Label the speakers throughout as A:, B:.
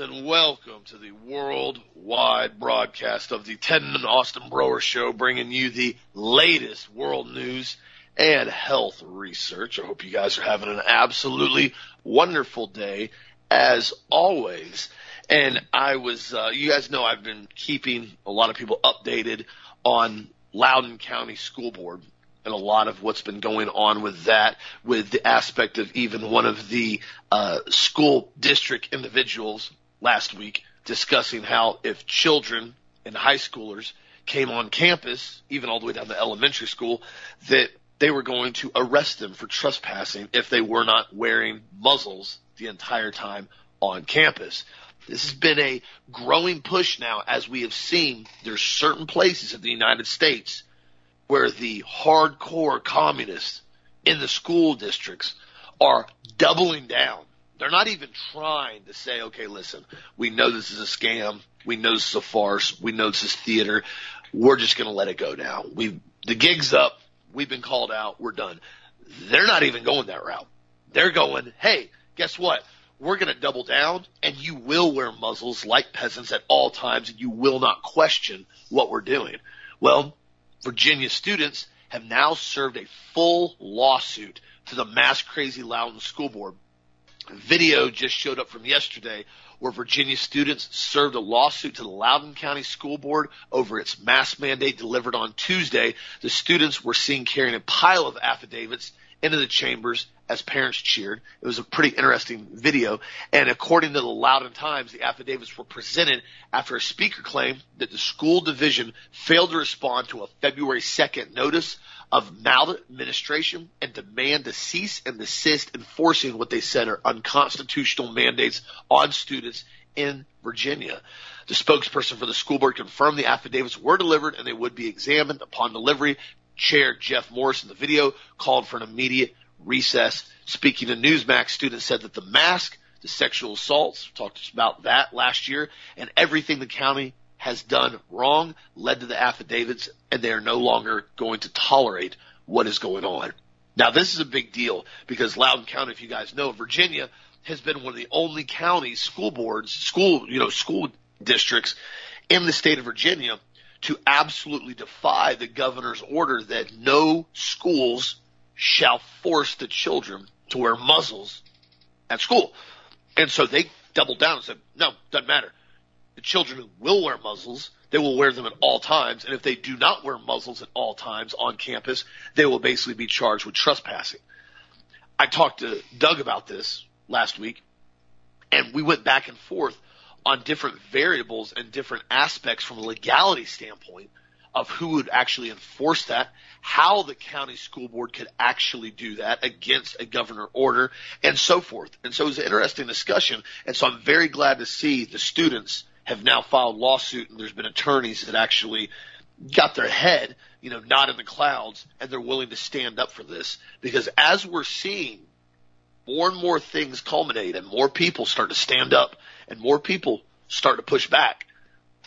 A: and welcome to the worldwide broadcast of the Ted and Austin Broer Show, bringing you the latest world news and health research. I hope you guys are having an absolutely wonderful day, as always. And I was, uh, you guys know I've been keeping a lot of people updated on Loudoun County School Board and a lot of what's been going on with that, with the aspect of even one of the uh, school district individuals last week discussing how if children and high schoolers came on campus, even all the way down to elementary school, that they were going to arrest them for trespassing if they were not wearing muzzles the entire time on campus. This has been a growing push now as we have seen there's certain places in the United States where the hardcore communists in the school districts are doubling down. They're not even trying to say, okay, listen, we know this is a scam. We know this is a farce. We know this is theater. We're just going to let it go now. We, the gig's up. We've been called out. We're done. They're not even going that route. They're going, hey, guess what? We're going to double down and you will wear muzzles like peasants at all times and you will not question what we're doing. Well, Virginia students have now served a full lawsuit to the mass crazy Loudoun School Board. Video just showed up from yesterday where Virginia students served a lawsuit to the Loudoun County School Board over its mask mandate delivered on Tuesday. The students were seen carrying a pile of affidavits into the chambers as parents cheered. It was a pretty interesting video. And according to the Loudoun Times, the affidavits were presented after a speaker claimed that the school division failed to respond to a February 2nd notice of maladministration and demand to cease and desist enforcing what they said are unconstitutional mandates on students in Virginia. The spokesperson for the school board confirmed the affidavits were delivered and they would be examined upon delivery. Chair Jeff Morse in the video called for an immediate recess. Speaking to Newsmax, students said that the mask, the sexual assaults, talked about that last year, and everything the county has done wrong led to the affidavits, and they are no longer going to tolerate what is going on. Now, this is a big deal because Loudoun County, if you guys know, Virginia has been one of the only counties, school boards, school, you know, school districts in the state of Virginia to absolutely defy the governor's order that no schools shall force the children to wear muzzles at school. And so they doubled down and said, no, doesn't matter. The children who will wear muzzles. They will wear them at all times. And if they do not wear muzzles at all times on campus, they will basically be charged with trespassing. I talked to Doug about this last week and we went back and forth on different variables and different aspects from a legality standpoint of who would actually enforce that, how the county school board could actually do that against a governor order, and so forth. And so it was an interesting discussion. And so I'm very glad to see the students have now filed lawsuit and there's been attorneys that actually got their head, you know, not in the clouds and they're willing to stand up for this because as we're seeing more and more things culminate and more people start to stand up and more people start to push back,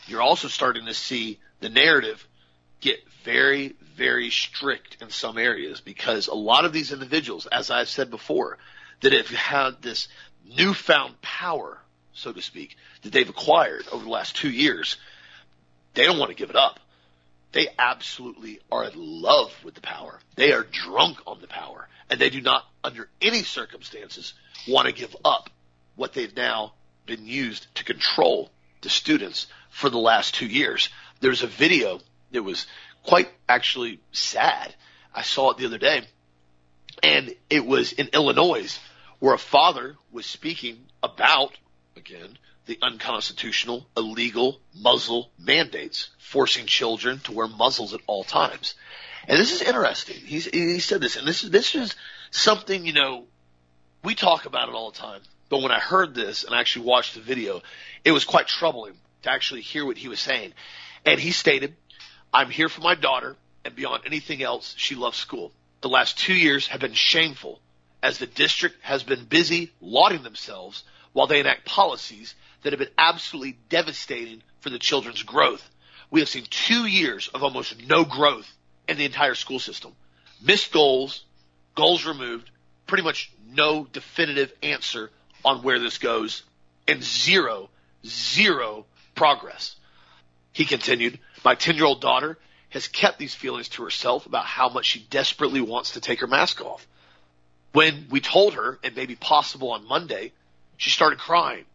A: you're also starting to see the narrative get very, very strict in some areas because a lot of these individuals, as I've said before, that have had this newfound power, so to speak, that they've acquired over the last two years, they don't want to give it up. They absolutely are in love with the power. They are drunk on the power and they do not under any circumstances want to give up what they've now been used to control the students for the last two years. There's a video that was quite actually sad. I saw it the other day and it was in Illinois where a father was speaking about, again, the unconstitutional, illegal muzzle mandates, forcing children to wear muzzles at all times. And this is interesting. He's, he said this, and this is, this is something, you know, we talk about it all the time. But when I heard this and I actually watched the video, it was quite troubling to actually hear what he was saying. And he stated, I'm here for my daughter, and beyond anything else, she loves school. The last two years have been shameful as the district has been busy lauding themselves while they enact policies that have been absolutely devastating for the children's growth. We have seen two years of almost no growth in the entire school system. Missed goals, goals removed, pretty much no definitive answer on where this goes and zero, zero progress. He continued, my 10 year old daughter has kept these feelings to herself about how much she desperately wants to take her mask off. When we told her it may be possible on Monday, she started crying.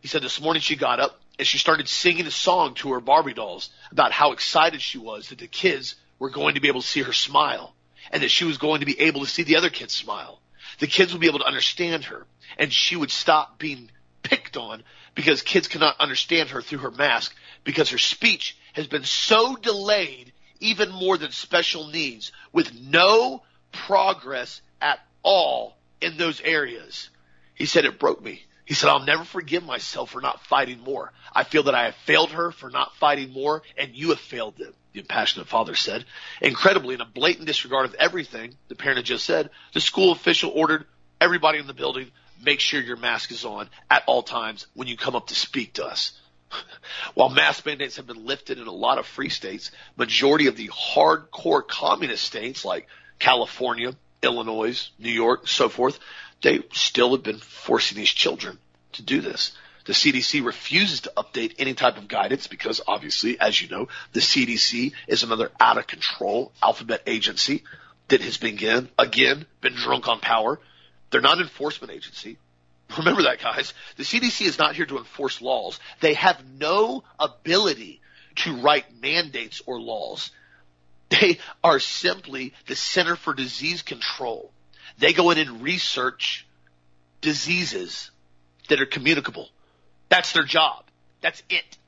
A: He said this morning she got up and she started singing a song to her Barbie dolls about how excited she was that the kids were going to be able to see her smile and that she was going to be able to see the other kids smile. The kids would be able to understand her and she would stop being picked on because kids cannot understand her through her mask because her speech has been so delayed even more than special needs with no progress at all in those areas. He said it broke me. He said, I'll never forgive myself for not fighting more. I feel that I have failed her for not fighting more, and you have failed them, the passionate father said. Incredibly, in a blatant disregard of everything the parent had just said, the school official ordered everybody in the building, make sure your mask is on at all times when you come up to speak to us. While mask mandates have been lifted in a lot of free states, majority of the hardcore communist states like California, Illinois, New York, so forth, they still have been forcing these children to do this. The CDC refuses to update any type of guidance because obviously, as you know, the CDC is another out of control alphabet agency that has been again, again been drunk on power. They're not an enforcement agency. Remember that, guys. The CDC is not here to enforce laws. They have no ability to write mandates or laws. They are simply the Center for Disease Control. They go in and research diseases that are communicable. That's their job. That's it.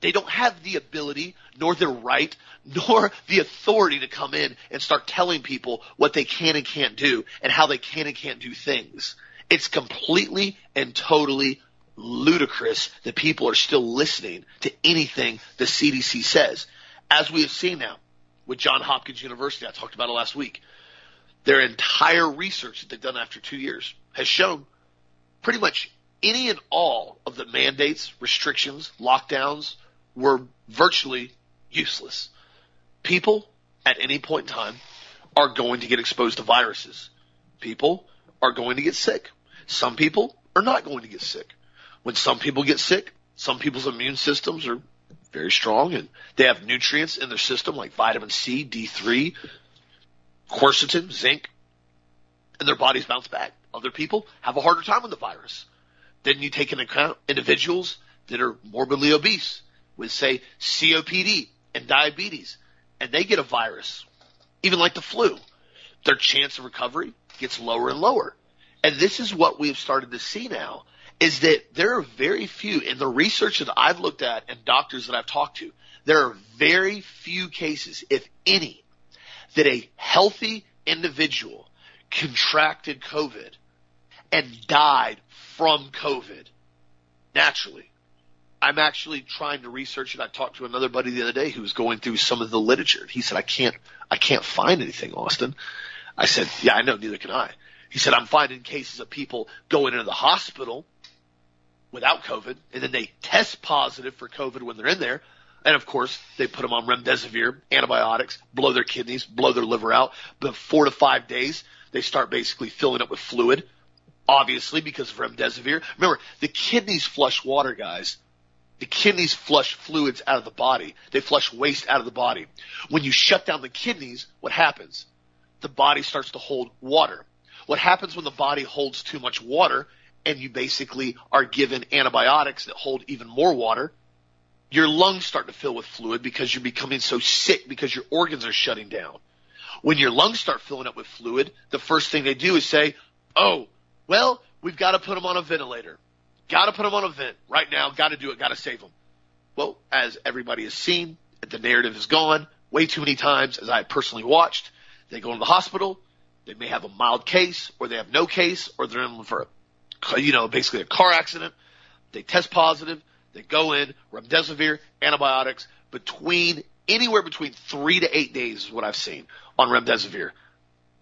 A: They don't have the ability, nor the right, nor the authority to come in and start telling people what they can and can't do and how they can and can't do things. It's completely and totally ludicrous that people are still listening to anything the CDC says. As we have seen now with John Hopkins University, I talked about it last week. Their entire research that they've done after two years has shown pretty much any and all of the mandates, restrictions, lockdowns were virtually useless. People at any point in time are going to get exposed to viruses. People are going to get sick. Some people are not going to get sick. When some people get sick, some people's immune systems are very strong and they have nutrients in their system like vitamin C, D3, quercetin, zinc, and their bodies bounce back. Other people have a harder time with the virus. Then you take into account individuals that are morbidly obese with say COPD and diabetes and they get a virus, even like the flu. Their chance of recovery gets lower and lower. And this is what we've started to see now is that there are very few in the research that I've looked at and doctors that I've talked to, there are very few cases, if any, that a healthy individual contracted COVID and died from COVID naturally. I'm actually trying to research it. I talked to another buddy the other day who was going through some of the literature. He said, I can't, I can't find anything, Austin. I said, yeah, I know, neither can I. He said, I'm finding cases of people going into the hospital without COVID and then they test positive for COVID when they're in there. And of course, they put them on remdesivir, antibiotics, blow their kidneys, blow their liver out. But four to five days, they start basically filling up with fluid. Obviously, because of remdesivir. Remember, the kidneys flush water, guys. The kidneys flush fluids out of the body. They flush waste out of the body. When you shut down the kidneys, what happens? The body starts to hold water. What happens when the body holds too much water and you basically are given antibiotics that hold even more water? Your lungs start to fill with fluid because you're becoming so sick because your organs are shutting down. When your lungs start filling up with fluid, the first thing they do is say, oh, well, we've got to put them on a ventilator. Got to put them on a vent right now. Got to do it. Got to save them. Well, as everybody has seen, the narrative is gone way too many times, as I personally watched. They go to the hospital. They may have a mild case, or they have no case, or they're in for, a, you know, basically a car accident. They test positive. They go in, remdesivir, antibiotics, between anywhere between three to eight days is what I've seen on remdesivir.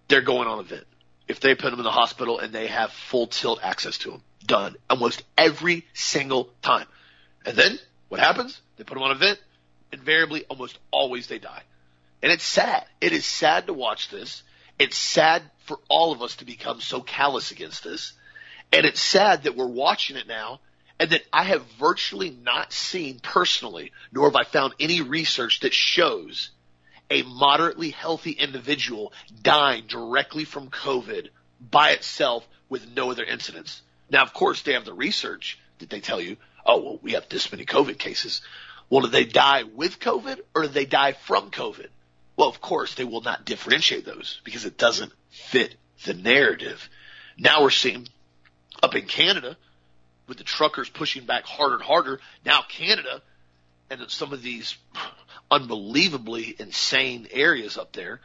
A: They're going on a vent. If they put them in the hospital and they have full tilt access to them, done almost every single time. And then what happens? They put them on a vent. Invariably, almost always they die. And it's sad. It is sad to watch this. It's sad for all of us to become so callous against this. And it's sad that we're watching it now and that I have virtually not seen personally, nor have I found any research that shows a moderately healthy individual dying directly from COVID by itself with no other incidents. Now, of course, they have the research that they tell you, oh, well, we have this many COVID cases. Well, did they die with COVID or did they die from COVID? Well, of course, they will not differentiate those because it doesn't fit the narrative. Now we're seeing up in Canada with the truckers pushing back harder and harder. Now Canada and some of these unbelievably insane areas up there,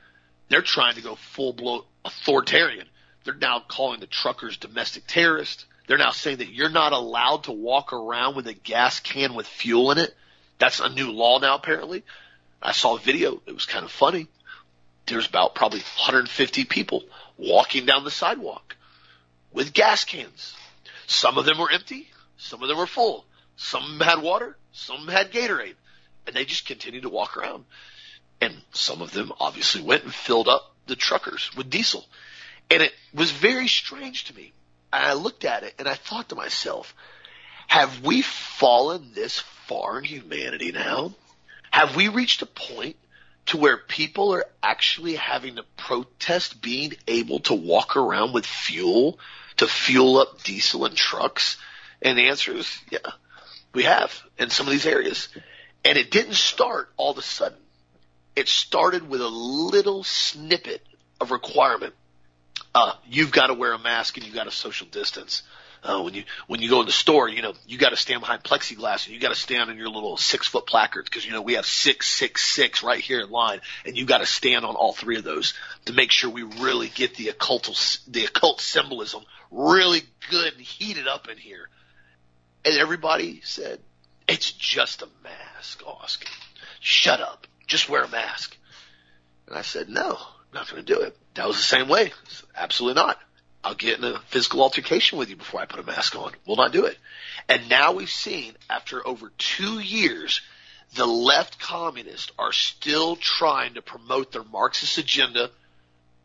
A: they're trying to go full blown authoritarian. They're now calling the truckers domestic terrorists. They're now saying that you're not allowed to walk around with a gas can with fuel in it. That's a new law now, apparently. I saw a video. It was kind of funny. There's about probably 150 people walking down the sidewalk with gas cans. Some of them were empty. Some of them were full. Some had water. Some had Gatorade. And they just continued to walk around. And some of them obviously went and filled up the truckers with diesel. And it was very strange to me. I looked at it and I thought to myself, have we fallen this far in humanity now? Have we reached a point to where people are actually having to protest being able to walk around with fuel to fuel up diesel and trucks? And the answer is, yeah, we have in some of these areas. And it didn't start all of a sudden. It started with a little snippet of requirement. Uh, you've got to wear a mask and you've got to social distance. Uh, when you when you go in the store, you know you got to stand behind plexiglass and you got to stand on your little six foot placards because you know we have six six six right here in line, and you got to stand on all three of those to make sure we really get the occult the occult symbolism really good and heated up in here. And everybody said, "It's just a mask, Austin. Shut up. Just wear a mask." And I said, "No, I'm not going to do it." That was the same way. Absolutely not. I'll get in a physical altercation with you before I put a mask on. We'll not do it. And now we've seen, after over two years, the left communists are still trying to promote their Marxist agenda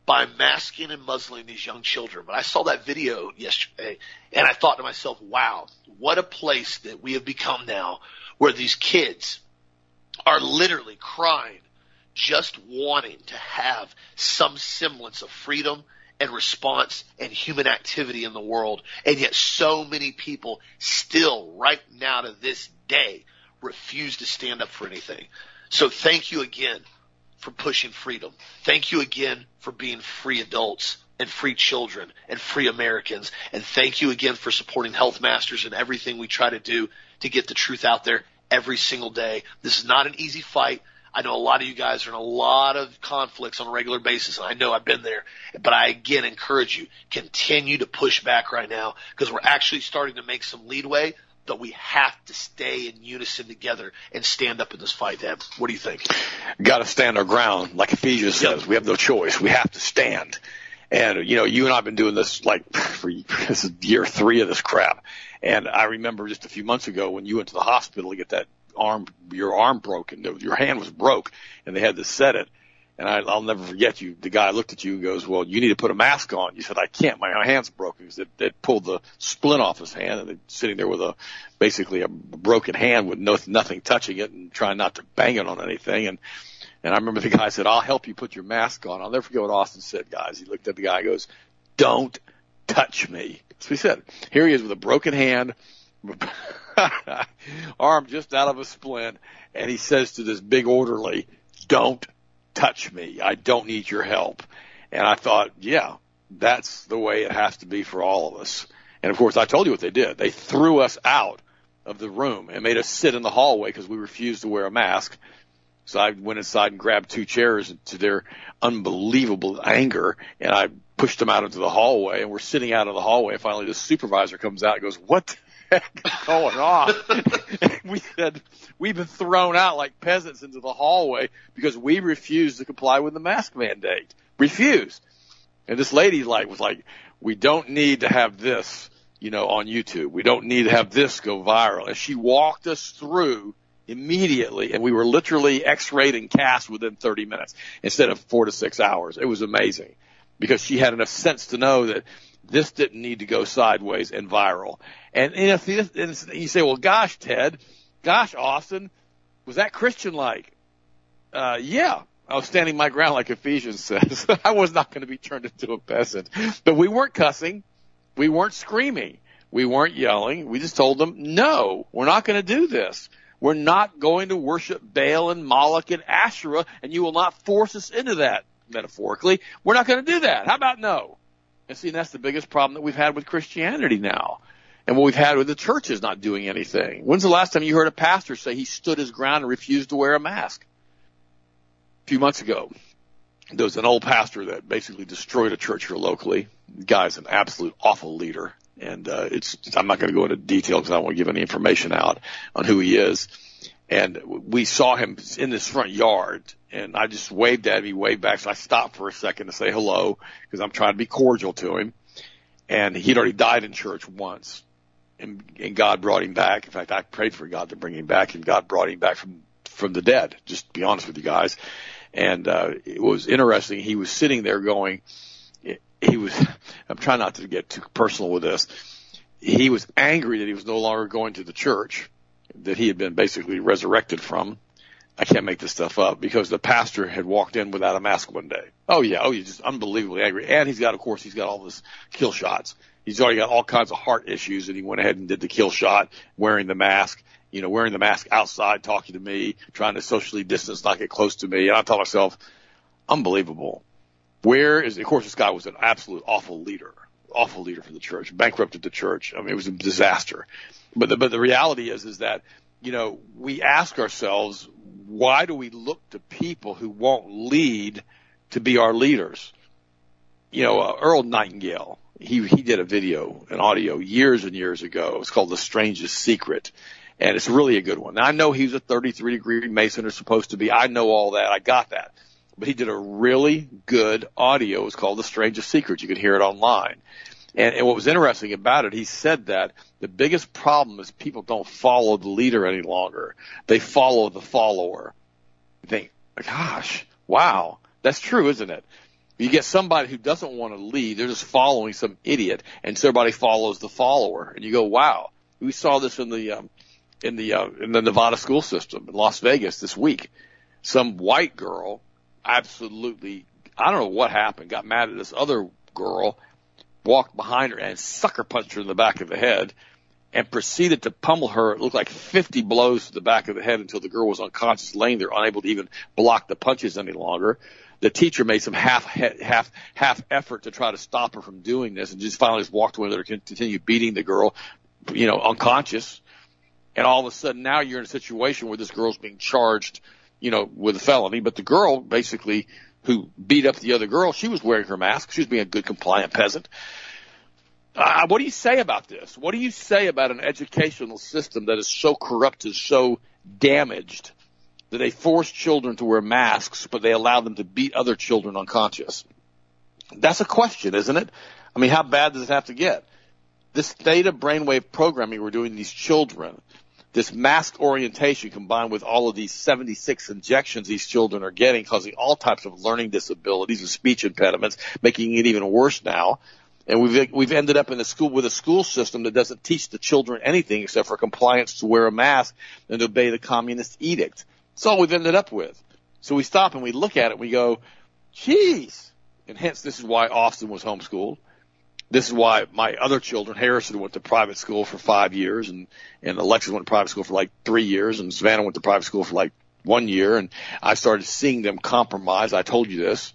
A: by masking and muzzling these young children. But I saw that video yesterday and I thought to myself, wow, what a place that we have become now where these kids are literally crying, just wanting to have some semblance of freedom and response and human activity in the world. And yet so many people still right now to this day refuse to stand up for anything. So thank you again for pushing freedom. Thank you again for being free adults and free children and free Americans. And thank you again for supporting Health Masters and everything we try to do to get the truth out there every single day. This is not an easy fight. I know a lot of you guys are in a lot of conflicts on a regular basis, and I know I've been there. But I again encourage you, continue to push back right now because we're actually starting to make some leadway. But we have to stay in unison together and stand up in this fight, Deb. What do you think?
B: Got to stand our ground, like Ephesians says. We have no choice. We have to stand. And you know, you and I've been doing this like for this is year three of this crap. And I remember just a few months ago when you went to the hospital to get that arm, your arm broken, your hand was broke, and they had to set it. And I, I'll never forget you. The guy looked at you and goes, "Well, you need to put a mask on." You said, "I can't. My hand's broken." Because it, it pulled the splint off his hand, and sitting there with a basically a broken hand with no nothing touching it, and trying not to bang it on anything. And and I remember the guy said, "I'll help you put your mask on." I'll never forget what Austin said, guys. He looked at the guy, and goes, "Don't touch me." What he said. Here he is with a broken hand, arm just out of a splint, and he says to this big orderly, "Don't touch me. I don't need your help." And I thought, yeah, that's the way it has to be for all of us. And of course, I told you what they did. They threw us out of the room and made us sit in the hallway because we refused to wear a mask. So I went inside and grabbed two chairs to their unbelievable anger and I pushed them out into the hallway and we're sitting out in the hallway. And finally the supervisor comes out and goes, what heck going on? we said, we've been thrown out like peasants into the hallway because we refused to comply with the mask mandate. Refused. And this lady like was like, we don't need to have this, you know, on YouTube. We don't need to have this go viral. And she walked us through immediately and we were literally x-rayed and cast within 30 minutes instead of four to six hours. It was amazing because she had enough sense to know that this didn't need to go sideways and viral. And, and if you, and you say, well, gosh, Ted, gosh, Austin, was that Christian like? Uh, yeah, I was standing my ground like Ephesians says. I was not going to be turned into a peasant, but we weren't cussing. We weren't screaming. We weren't yelling. We just told them, no, we're not going to do this. We're not going to worship Baal and Moloch and Asherah, and you will not force us into that, metaphorically. We're not going to do that. How about no? And see, that's the biggest problem that we've had with Christianity now. And what we've had with the church is not doing anything. When's the last time you heard a pastor say he stood his ground and refused to wear a mask? A few months ago, there was an old pastor that basically destroyed a church here locally. The guy's an absolute awful leader. And, uh, it's, I'm not going to go into detail because I don't want to give any information out on who he is. And we saw him in this front yard and I just waved at him. He waved back. So I stopped for a second to say hello because I'm trying to be cordial to him. And he'd already died in church once and, and God brought him back. In fact, I prayed for God to bring him back and God brought him back from, from the dead. Just to be honest with you guys. And, uh, it was interesting. He was sitting there going, he was, I'm trying not to get too personal with this. He was angry that he was no longer going to the church that he had been basically resurrected from. I can't make this stuff up because the pastor had walked in without a mask one day. Oh yeah, oh he's just unbelievably angry. And he's got, of course, he's got all this kill shots. He's already got all kinds of heart issues and he went ahead and did the kill shot wearing the mask, you know, wearing the mask outside, talking to me, trying to socially distance, not get close to me. And I thought myself, unbelievable. Where is, of course, this guy was an absolute awful leader, awful leader for the church, bankrupted the church. I mean, it was a disaster. But the, but the reality is, is that, you know, we ask ourselves, why do we look to people who won't lead to be our leaders? You know, uh, Earl Nightingale, he, he did a video, an audio years and years ago. It's called The Strangest Secret. And it's really a good one. Now I know he's a 33 degree Mason or supposed to be. I know all that. I got that. But he did a really good audio. It's called The Strangest Secret. You can hear it online. And, and what was interesting about it, he said that the biggest problem is people don't follow the leader any longer. They follow the follower. You think, gosh, wow, that's true, isn't it? You get somebody who doesn't want to lead, they're just following some idiot, and so everybody follows the follower. And you go, wow. We saw this in the, um, in the, uh, in the Nevada school system in Las Vegas this week. Some white girl absolutely, I don't know what happened, got mad at this other girl walked behind her and sucker punched her in the back of the head and proceeded to pummel her. It looked like 50 blows to the back of the head until the girl was unconscious, laying there, unable to even block the punches any longer. The teacher made some half half half effort to try to stop her from doing this, and just finally just walked away let her continue beating the girl, you know, unconscious. And all of a sudden, now you're in a situation where this girl's being charged, you know, with a felony. But the girl basically who beat up the other girl, she was wearing her mask. She was being a good compliant peasant. Uh, what do you say about this? What do you say about an educational system that is so corrupted, so damaged, that they force children to wear masks, but they allow them to beat other children unconscious? That's a question, isn't it? I mean, how bad does it have to get? This theta brainwave programming we're doing these children this mask orientation combined with all of these 76 injections these children are getting causing all types of learning disabilities and speech impediments, making it even worse now. And we've, we've ended up in a school with a school system that doesn't teach the children anything except for compliance to wear a mask and obey the communist edict. That's all we've ended up with. So we stop and we look at it and we go, geez. And hence this is why Austin was homeschooled. This is why my other children, Harrison went to private school for five years and, and Alexis went to private school for like three years and Savannah went to private school for like one year and I started seeing them compromise. I told you this.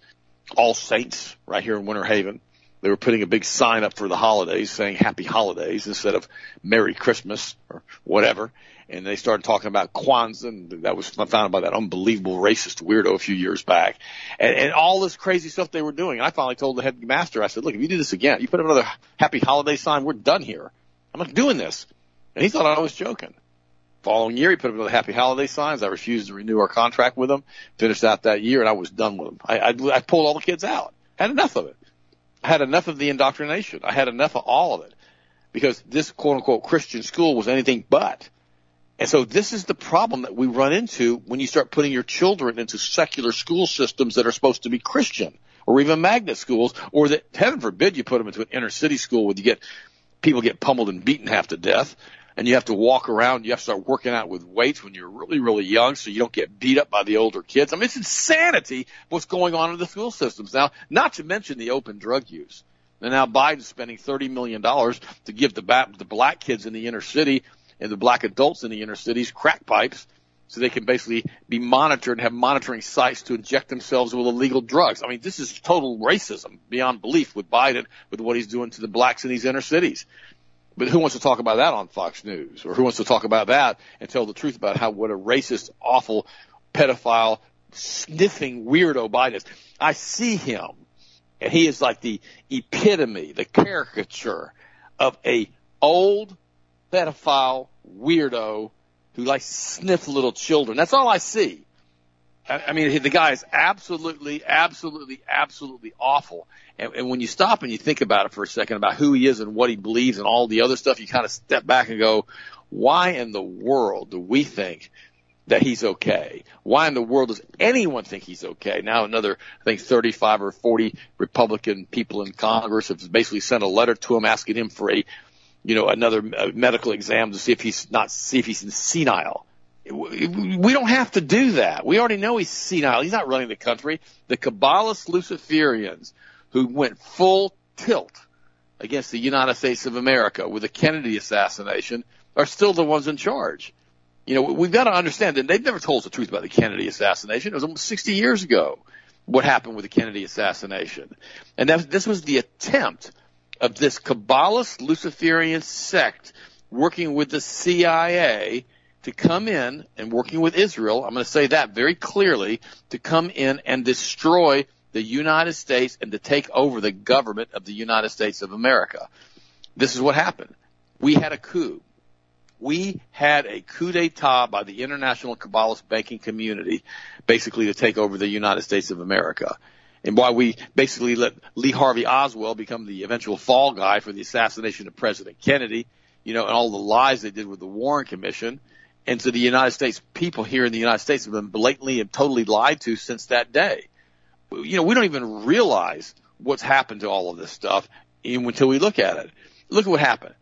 B: All Saints right here in Winter Haven. They were putting a big sign up for the holidays saying happy holidays instead of Merry Christmas or whatever and they started talking about Kwanzaa, and that was founded by that unbelievable racist weirdo a few years back, and, and all this crazy stuff they were doing. And I finally told the headmaster, I said, "Look, if you do this again, you put up another Happy Holiday sign, we're done here. I'm not doing this." And he thought I was joking. Following year, he put up another Happy Holiday signs. I refused to renew our contract with him. Finished out that year, and I was done with him. I, I, I pulled all the kids out. Had enough of it. I had enough of the indoctrination. I had enough of all of it because this quote unquote Christian school was anything but. And so this is the problem that we run into when you start putting your children into secular school systems that are supposed to be Christian or even magnet schools or that heaven forbid you put them into an inner city school where you get people get pummeled and beaten half to death and you have to walk around. You have to start working out with weights when you're really, really young so you don't get beat up by the older kids. I mean, it's insanity what's going on in the school systems now, not to mention the open drug use. And now Biden's spending $30 million to give the, the black kids in the inner city and the black adults in the inner cities crack pipes so they can basically be monitored and have monitoring sites to inject themselves with illegal drugs. I mean, this is total racism beyond belief with Biden, with what he's doing to the blacks in these inner cities. But who wants to talk about that on Fox News? Or who wants to talk about that and tell the truth about how what a racist, awful, pedophile, sniffing weirdo Biden is? I see him, and he is like the epitome, the caricature of a old pedophile weirdo who likes to sniff little children. That's all I see. I mean, the guy is absolutely, absolutely, absolutely awful. And, and when you stop and you think about it for a second about who he is and what he believes and all the other stuff, you kind of step back and go, why in the world do we think that he's okay? Why in the world does anyone think he's okay? Now another, I think 35 or 40 Republican people in Congress have basically sent a letter to him asking him for a, you know, another uh, medical exam to see if he's not, see if he's senile we don't have to do that. We already know he's senile. He's not running the country. The Kabbalist Luciferians who went full tilt against the United States of America with the Kennedy assassination are still the ones in charge. You know, we've got to understand that they've never told us the truth about the Kennedy assassination. It was almost 60 years ago what happened with the Kennedy assassination. And that, this was the attempt of this Kabbalist Luciferian sect working with the CIA to come in and working with Israel, I'm going to say that very clearly, to come in and destroy the United States and to take over the government of the United States of America. This is what happened. We had a coup. We had a coup d'etat by the international Kabbalist banking community, basically to take over the United States of America. And why we basically let Lee Harvey Oswald become the eventual fall guy for the assassination of President Kennedy, you know, and all the lies they did with the Warren Commission and so the United States people here in the United States have been blatantly and totally lied to since that day. You know, we don't even realize what's happened to all of this stuff until we look at it. Look at what happened.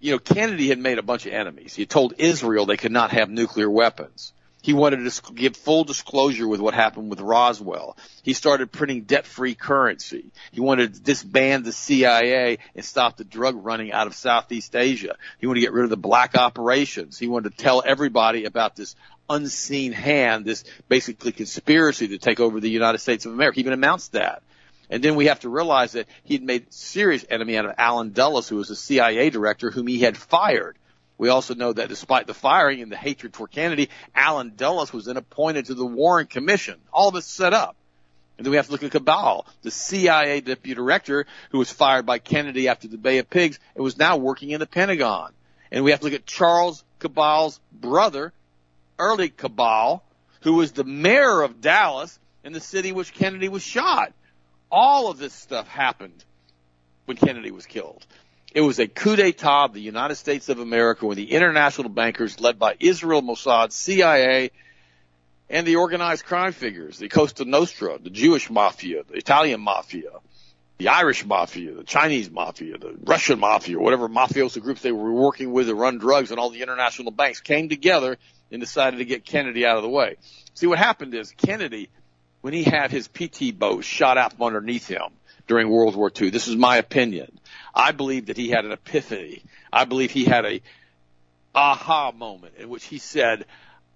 B: You know, Kennedy had made a bunch of enemies. He told Israel they could not have nuclear weapons. He wanted to give full disclosure with what happened with Roswell. He started printing debt-free currency. He wanted to disband the CIA and stop the drug running out of Southeast Asia. He wanted to get rid of the black operations. He wanted to tell everybody about this unseen hand, this basically conspiracy to take over the United States of America. He even announced that. And then we have to realize that he had made serious enemy out of Allen Dulles, who was a CIA director whom he had fired. We also know that despite the firing and the hatred for Kennedy, Allen Dulles was then appointed to the Warren Commission. All of it's set up. And then we have to look at Cabell, the CIA deputy director who was fired by Kennedy after the Bay of Pigs and was now working in the Pentagon. And we have to look at Charles Cabell's brother, Earle Cabell, who was the mayor of Dallas in the city which Kennedy was shot. All of this stuff happened when Kennedy was killed. It was a coup d'etat of the United States of America when the international bankers led by Israel Mossad, CIA, and the organized crime figures, the Costa Nostra, the Jewish mafia, the Italian mafia, the Irish mafia, the Chinese mafia, the Russian mafia, whatever mafioso groups they were working with to run drugs and all the international banks came together and decided to get Kennedy out of the way. See what happened is Kennedy, when he had his PT boat shot out from underneath him during World War II, this is my opinion. I believe that he had an epiphany. I believe he had a aha moment in which he said,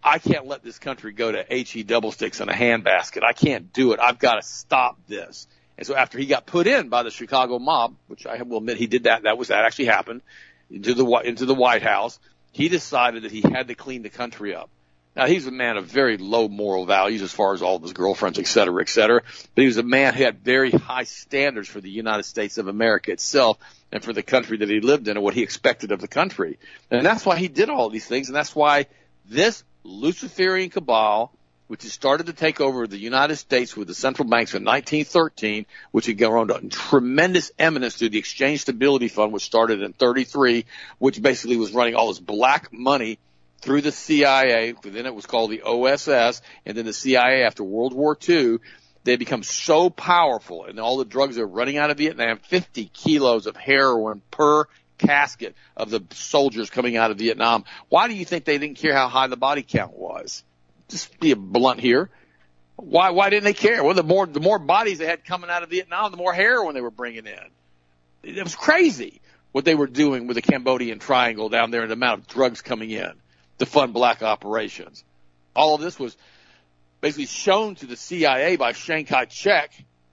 B: I can't let this country go to HE double sticks in a handbasket. I can't do it. I've got to stop this. And so after he got put in by the Chicago mob, which I will admit he did that, that was, that actually happened into the, into the White House, he decided that he had to clean the country up. Now he's a man of very low moral values as far as all of his girlfriends, et cetera, et cetera. But he was a man who had very high standards for the United States of America itself and for the country that he lived in and what he expected of the country. And that's why he did all these things. And that's why this Luciferian cabal, which has started to take over the United States with the central banks in 1913, which had grown to tremendous eminence through the Exchange Stability Fund, which started in 33, which basically was running all this black money through the CIA, then it was called the OSS, and then the CIA after World War II, they become so powerful and all the drugs are running out of Vietnam, 50 kilos of heroin per casket of the soldiers coming out of Vietnam. Why do you think they didn't care how high the body count was? Just be blunt here. Why, why didn't they care? Well, the more, the more bodies they had coming out of Vietnam, the more heroin they were bringing in. It was crazy what they were doing with the Cambodian triangle down there and the amount of drugs coming in to fund black operations. All of this was basically shown to the CIA by Chiang Kai-shek,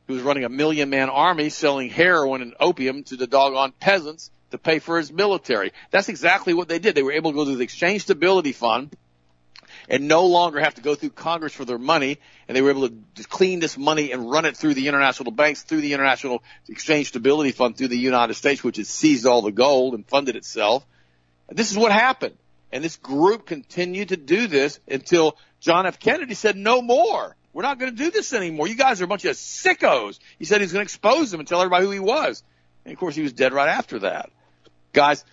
B: who was running a million man army selling heroin and opium to the doggone peasants to pay for his military. That's exactly what they did. They were able to go to the Exchange Stability Fund and no longer have to go through Congress for their money. And they were able to clean this money and run it through the international banks, through the International Exchange Stability Fund, through the United States, which has seized all the gold and funded itself. And this is what happened. And this group continued to do this until John F. Kennedy said, no more. We're not going to do this anymore. You guys are a bunch of sickos. He said he's going to expose them and tell everybody who he was. And of course, he was dead right after that. Guys,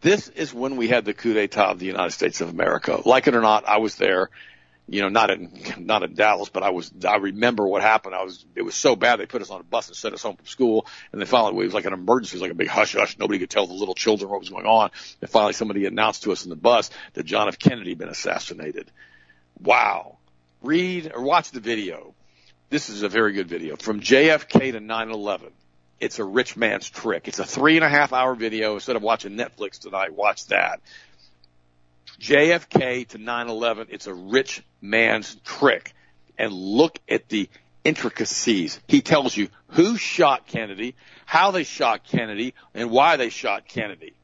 B: this is when we had the coup d'etat of the United States of America. Like it or not, I was there. You know, not in not in Dallas, but I was. I remember what happened. I was. It was so bad they put us on a bus and sent us home from school. And then finally, it was like an emergency. It was like a big hush hush. Nobody could tell the little children what was going on. And finally, somebody announced to us in the bus that John F. Kennedy had been assassinated. Wow. Read or watch the video. This is a very good video from JFK to 9/11. It's a rich man's trick. It's a three and a half hour video. Instead of watching Netflix tonight, watch that. JFK to 9/11. It's a rich man's trick. And look at the intricacies. He tells you who shot Kennedy, how they shot Kennedy, and why they shot Kennedy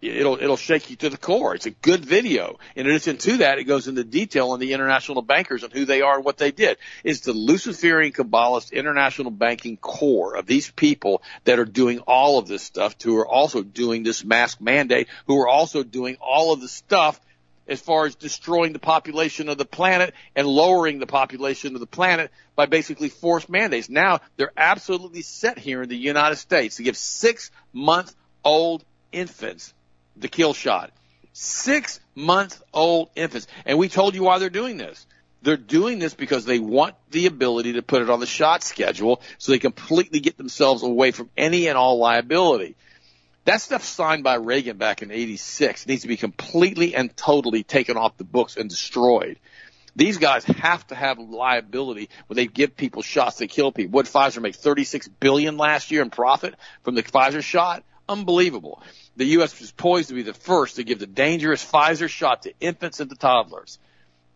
B: it'll it'll shake you to the core. It's a good video. In addition to that, it goes into detail on the international bankers and who they are and what they did. It's the Luciferian Kabbalist international banking core of these people that are doing all of this stuff, who are also doing this mask mandate, who are also doing all of the stuff as far as destroying the population of the planet and lowering the population of the planet by basically forced mandates. Now they're absolutely set here in the United States to give six month old infants the kill shot. Six month old infants. And we told you why they're doing this. They're doing this because they want the ability to put it on the shot schedule so they completely get themselves away from any and all liability. That stuff signed by Reagan back in 86 needs to be completely and totally taken off the books and destroyed. These guys have to have liability when they give people shots they kill people. What Pfizer make 36 billion last year in profit from the Pfizer shot? Unbelievable the U.S. is poised to be the first to give the dangerous Pfizer shot to infants and to toddlers.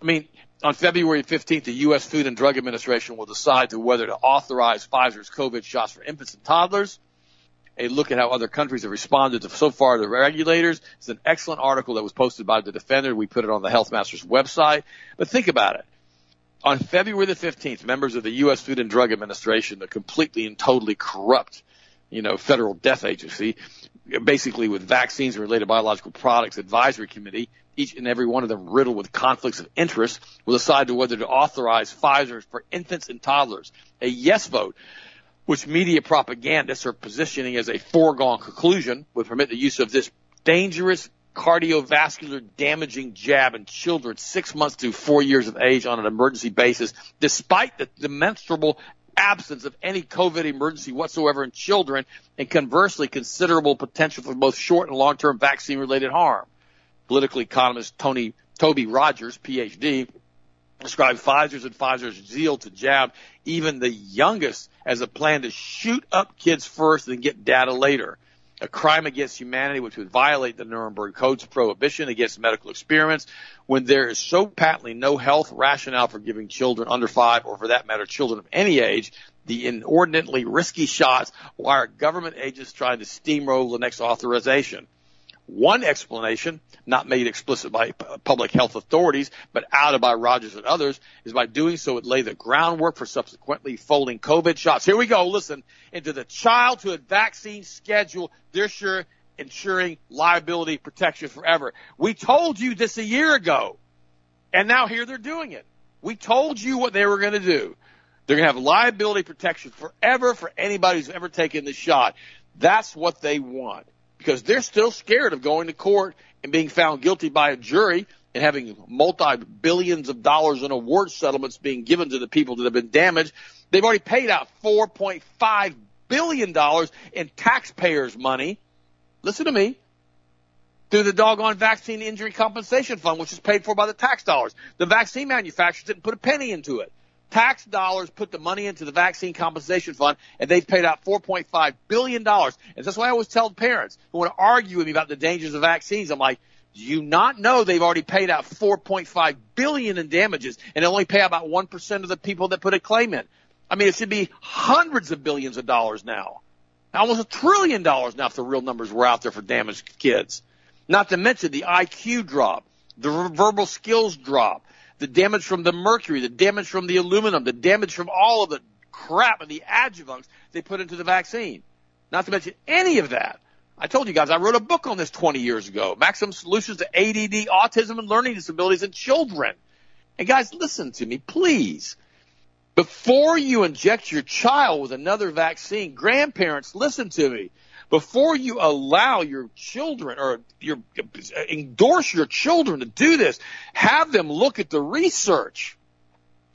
B: I mean, on February 15th, the U.S. Food and Drug Administration will decide to whether to authorize Pfizer's COVID shots for infants and toddlers. A look at how other countries have responded to so far the regulators. It's an excellent article that was posted by the Defender. We put it on the Health Masters website. But think about it. On February the 15th, members of the U.S. Food and Drug Administration, the completely and totally corrupt, you know, federal death agency, basically with vaccines and related biological products advisory committee, each and every one of them riddled with conflicts of interest, will decide to whether to authorize Pfizer for infants and toddlers. A yes vote, which media propagandists are positioning as a foregone conclusion, would permit the use of this dangerous cardiovascular damaging jab in children six months to four years of age on an emergency basis, despite the demonstrable absence of any COVID emergency whatsoever in children, and conversely, considerable potential for both short and long-term vaccine-related harm. Political economist Tony Toby Rogers, PhD, described Pfizer's and Pfizer's zeal to jab even the youngest as a plan to shoot up kids first and get data later a crime against humanity which would violate the Nuremberg Code's prohibition against medical experiments when there is so patently no health rationale for giving children under five or for that matter children of any age the inordinately risky shots while government agents trying to steamroll the next authorization. One explanation, not made explicit by public health authorities, but outed by Rogers and others, is by doing so it lay the groundwork for subsequently folding COVID shots. Here we go, listen, into the childhood vaccine schedule, they're sure ensuring liability protection forever. We told you this a year ago, and now here they're doing it. We told you what they were going to do. They're going to have liability protection forever for anybody who's ever taken the shot. That's what they want because they're still scared of going to court and being found guilty by a jury and having multi billions of dollars in award settlements being given to the people that have been damaged. They've already paid out $4.5 billion in taxpayers' money. Listen to me. through the doggone vaccine injury compensation fund, which is paid for by the tax dollars. The vaccine manufacturers didn't put a penny into it. Tax dollars put the money into the vaccine compensation fund, and they've paid out $4.5 billion. And that's why I always tell parents who want to argue with me about the dangers of vaccines, I'm like, do you not know they've already paid out 4.5 billion in damages and only pay about 1% of the people that put a claim in? I mean, it should be hundreds of billions of dollars now. Almost a trillion dollars now if the real numbers were out there for damaged kids. Not to mention the IQ drop, the verbal skills drop, the damage from the mercury, the damage from the aluminum, the damage from all of the crap and the adjuvants they put into the vaccine. Not to mention any of that. I told you guys I wrote a book on this 20 years ago, Maximum Solutions to ADD, Autism, and Learning Disabilities in Children. And guys, listen to me, please. Before you inject your child with another vaccine, grandparents, listen to me. Before you allow your children or your endorse your children to do this, have them look at the research.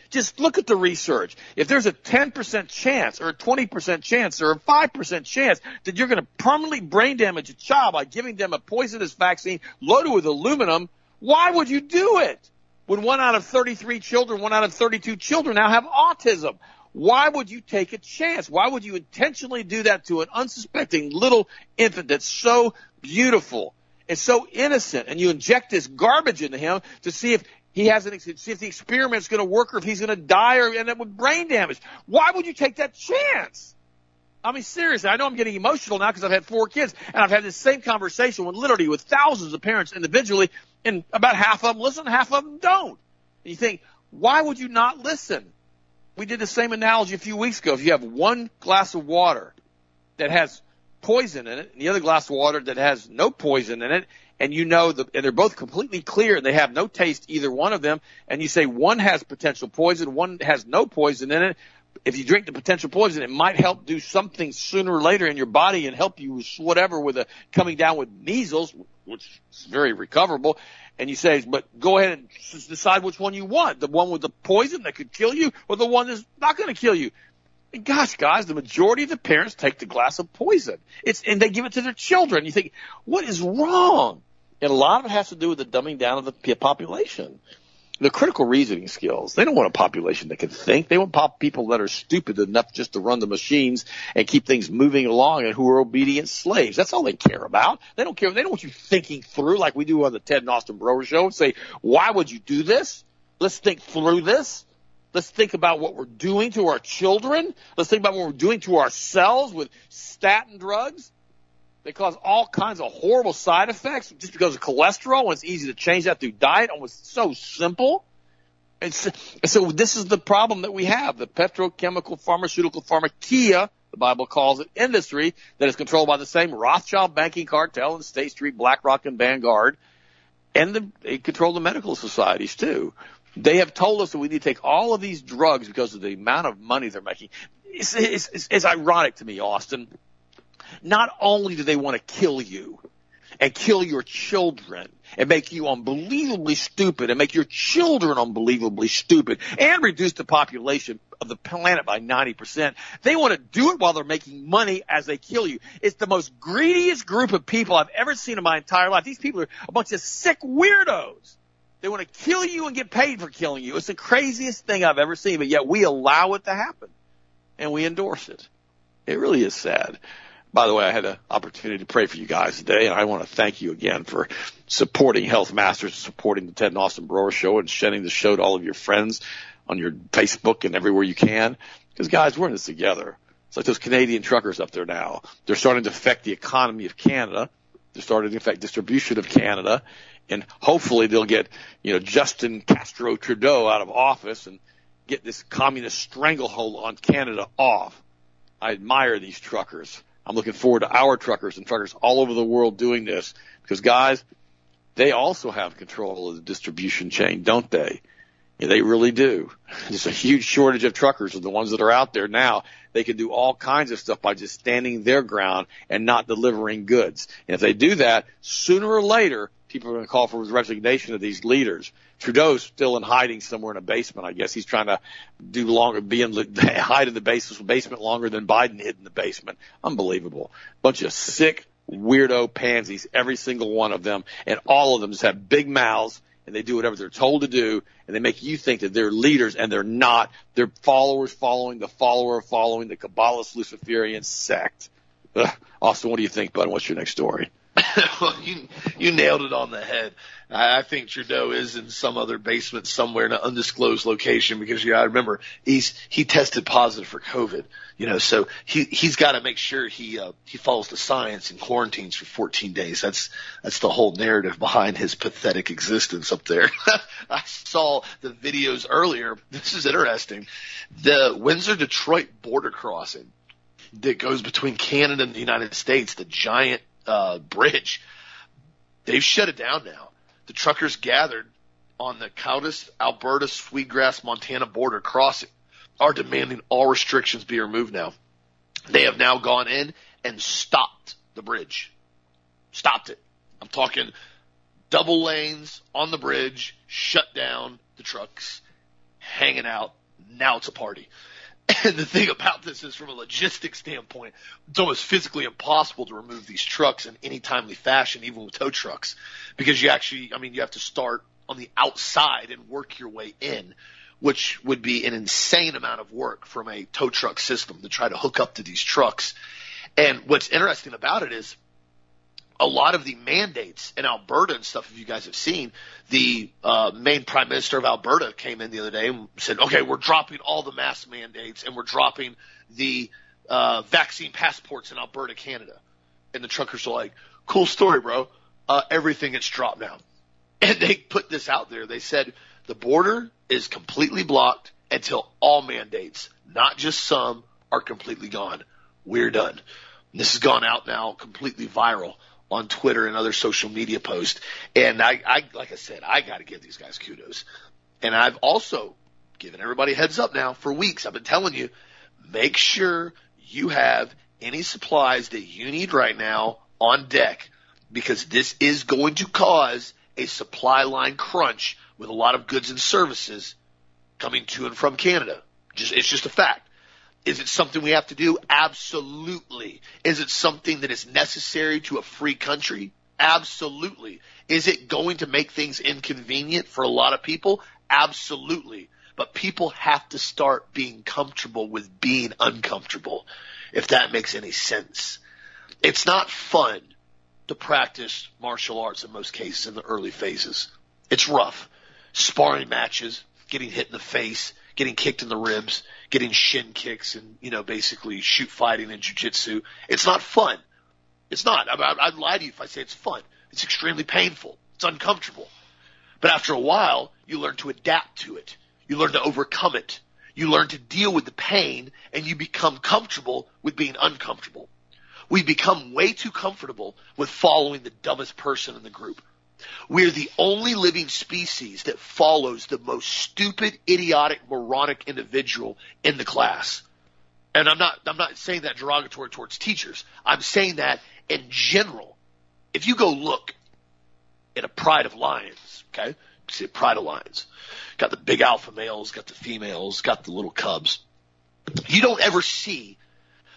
B: Just look at the research. If there's a 10% chance or a 20% chance or a 5% chance that you're going to permanently brain damage a child by giving them a poisonous vaccine loaded with aluminum, why would you do it? when one out of 33 children, one out of 32 children now have autism. Why would you take a chance? Why would you intentionally do that to an unsuspecting little infant that's so beautiful and so innocent and you inject this garbage into him to see if he has an, see if the experiment's going to work or if he's going to die or end up with brain damage. Why would you take that chance? I mean, seriously, I know I'm getting emotional now because I've had four kids and I've had this same conversation with literally with thousands of parents individually and about half of them listen, half of them don't. And you think, why would you not listen? We did the same analogy a few weeks ago. If you have one glass of water that has poison in it and the other glass of water that has no poison in it, and you know the, and they're both completely clear and they have no taste either one of them, and you say one has potential poison, one has no poison in it, if you drink the potential poison, it might help do something sooner or later in your body and help you with whatever with a coming down with measles, which is very recoverable. And you say, but go ahead and decide which one you want. The one with the poison that could kill you or the one that's not going to kill you. And gosh, guys, the majority of the parents take the glass of poison. It's, and they give it to their children. You think, what is wrong? And a lot of it has to do with the dumbing down of the population the critical reasoning skills. They don't want a population that can think. They want pop people that are stupid enough just to run the machines and keep things moving along and who are obedient slaves. That's all they care about. They don't care. They don't want you thinking through like we do on the Ted and Austin Broer show and say, why would you do this? Let's think through this. Let's think about what we're doing to our children. Let's think about what we're doing to ourselves with statin drugs. They cause all kinds of horrible side effects just because of cholesterol. And it's easy to change that through diet. And it's so simple. And so, so this is the problem that we have. The petrochemical, pharmaceutical, pharmakeia, the Bible calls it, industry that is controlled by the same Rothschild banking cartel and State Street, BlackRock, and Vanguard. And the, they control the medical societies too. They have told us that we need to take all of these drugs because of the amount of money they're making. It's, it's, it's, it's ironic to me, Austin not only do they want to kill you and kill your children and make you unbelievably stupid and make your children unbelievably stupid and reduce the population of the planet by 90%. They want to do it while they're making money as they kill you. It's the most greediest group of people I've ever seen in my entire life. These people are a bunch of sick weirdos. They want to kill you and get paid for killing you. It's the craziest thing I've ever seen, but yet we allow it to happen and we endorse it. It really is sad. By the way, I had an opportunity to pray for you guys today, and I want to thank you again for supporting Health Masters, supporting the Ted and Austin Broer Show, and sharing the show to all of your friends on your Facebook and everywhere you can. Because guys, we're in this together. It's like those Canadian truckers up there now. They're starting to affect the economy of Canada. They're starting to affect distribution of Canada. And hopefully they'll get, you know, Justin Castro Trudeau out of office and get this communist stranglehold on Canada off. I admire these truckers. I'm looking forward to our truckers and truckers all over the world doing this because guys, they also have control of the distribution chain, don't they? Yeah, they really do. There's a huge shortage of truckers of the ones that are out there now. They can do all kinds of stuff by just standing their ground and not delivering goods. And if they do that, sooner or later, people are going to call for his resignation of these leaders. Trudeau's still in hiding somewhere in a basement. I guess he's trying to do longer, be in hide in the basement, basement longer than Biden hid in the basement. Unbelievable. Bunch of sick, weirdo pansies, every single one of them, and all of them just have big mouths and they do whatever they're told to do and they make you think that they're leaders and they're not. They're followers following the follower following the Kabbalist Luciferian sect. Ugh. Austin, what do you think, bud? What's your next story?
A: well, you you nailed it on the head. I, I think Trudeau is in some other basement somewhere in an undisclosed location because I remember he's he tested positive for COVID. You know, so he he's got to make sure he uh, he follows the science and quarantines for 14 days. That's that's the whole narrative behind his pathetic existence up there. I saw the videos earlier. This is interesting. The Windsor Detroit border crossing that goes between Canada and the United States, the giant uh, bridge, they've shut it down now. The truckers gathered on the Coutts, Alberta, Sweetgrass, Montana border crossing are demanding all restrictions be removed now. They have now gone in and stopped the bridge. Stopped it. I'm talking double lanes on the bridge, shut down the trucks, hanging out. Now it's a party. And the thing about this is from a logistics standpoint, it's almost physically impossible to remove these trucks in any timely fashion, even with tow trucks, because you actually, I mean, you have to start on the outside and work your way in, which would be an insane amount of work from a tow truck system to try to hook up to these trucks. And what's interesting about it is a lot of the mandates in Alberta and stuff, if you guys have seen, the uh, main prime minister of Alberta came in the other day and said, okay, we're dropping all the mask mandates and we're dropping the uh, vaccine passports in Alberta, Canada. And the truckers are like, cool story, bro. Uh, everything gets dropped now. And they put this out there. They said the border is completely blocked until all mandates, not just some, are completely gone. We're done. This has gone out now completely viral on Twitter and other social media posts. And I, I like I said, I got to give these guys kudos. And I've also given everybody heads up now for weeks. I've been telling you, make sure you have any supplies that you need right now on deck because this is going to cause a supply line crunch with a lot of goods and services coming to and from Canada. Just, it's just a fact. Is it something we have to do? Absolutely. Is it something that is necessary to a free country? Absolutely. Is it going to make things inconvenient for a lot of people? Absolutely. But people have to start being comfortable with being uncomfortable, if that makes any sense. It's not fun to practice martial arts in most cases in the early phases. It's rough. Sparring matches, getting hit in the face, getting kicked in the ribs, getting shin kicks and, you know, basically shoot fighting and jujitsu. It's not fun. It's not. I, I'd lie to you if I say it's fun. It's extremely painful. It's uncomfortable. But after a while, you learn to adapt to it. You learn to overcome it. You learn to deal with the pain and you become comfortable with being uncomfortable. We become way too comfortable with following the dumbest person in the group. We're the only living species that follows the most stupid, idiotic, moronic individual in the class. And I'm not, I'm not saying that derogatory towards teachers. I'm saying that in general. If you go look at a pride of lions, okay? See a pride of lions. Got the big alpha males, got the females, got the little cubs. You don't ever see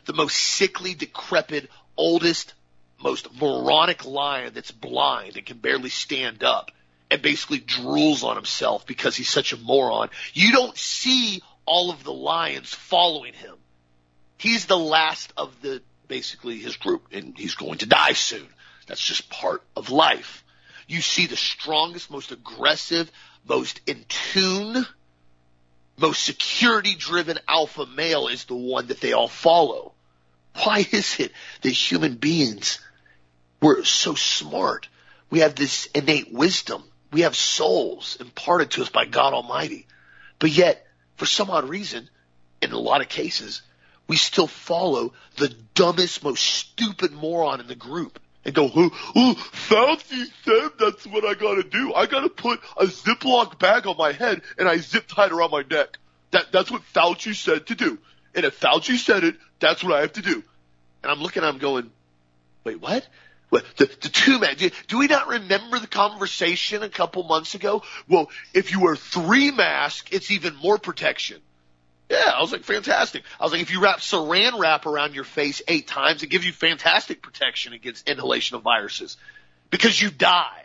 A: the most sickly, decrepit, oldest, most moronic lion that's blind and can barely stand up and basically drools on himself because he's such a moron. You don't see all of the lions following him. He's the last of the basically his group and he's going to die soon. That's just part of life. You see the strongest, most aggressive, most in tune, most security driven alpha male is the one that they all follow. Why is it that human beings we're so smart. We have this innate wisdom. We have souls imparted to us by God Almighty. But yet, for some odd reason, in a lot of cases, we still follow the dumbest, most stupid moron in the group and go, oh, oh Fauci said that's what I gotta do. I gotta put a Ziploc bag on my head and I zip tie it around my neck. That, that's what Fauci said to do. And if Fauci said it, that's what I have to do. And I'm looking at him going, wait, what? The, the two men. Do, do, we not remember the conversation a couple months ago? Well, if you wear three masks, it's even more protection. Yeah, I was like, fantastic. I was like, if you wrap saran wrap around your face eight times, it gives you fantastic protection against inhalation of viruses because you die.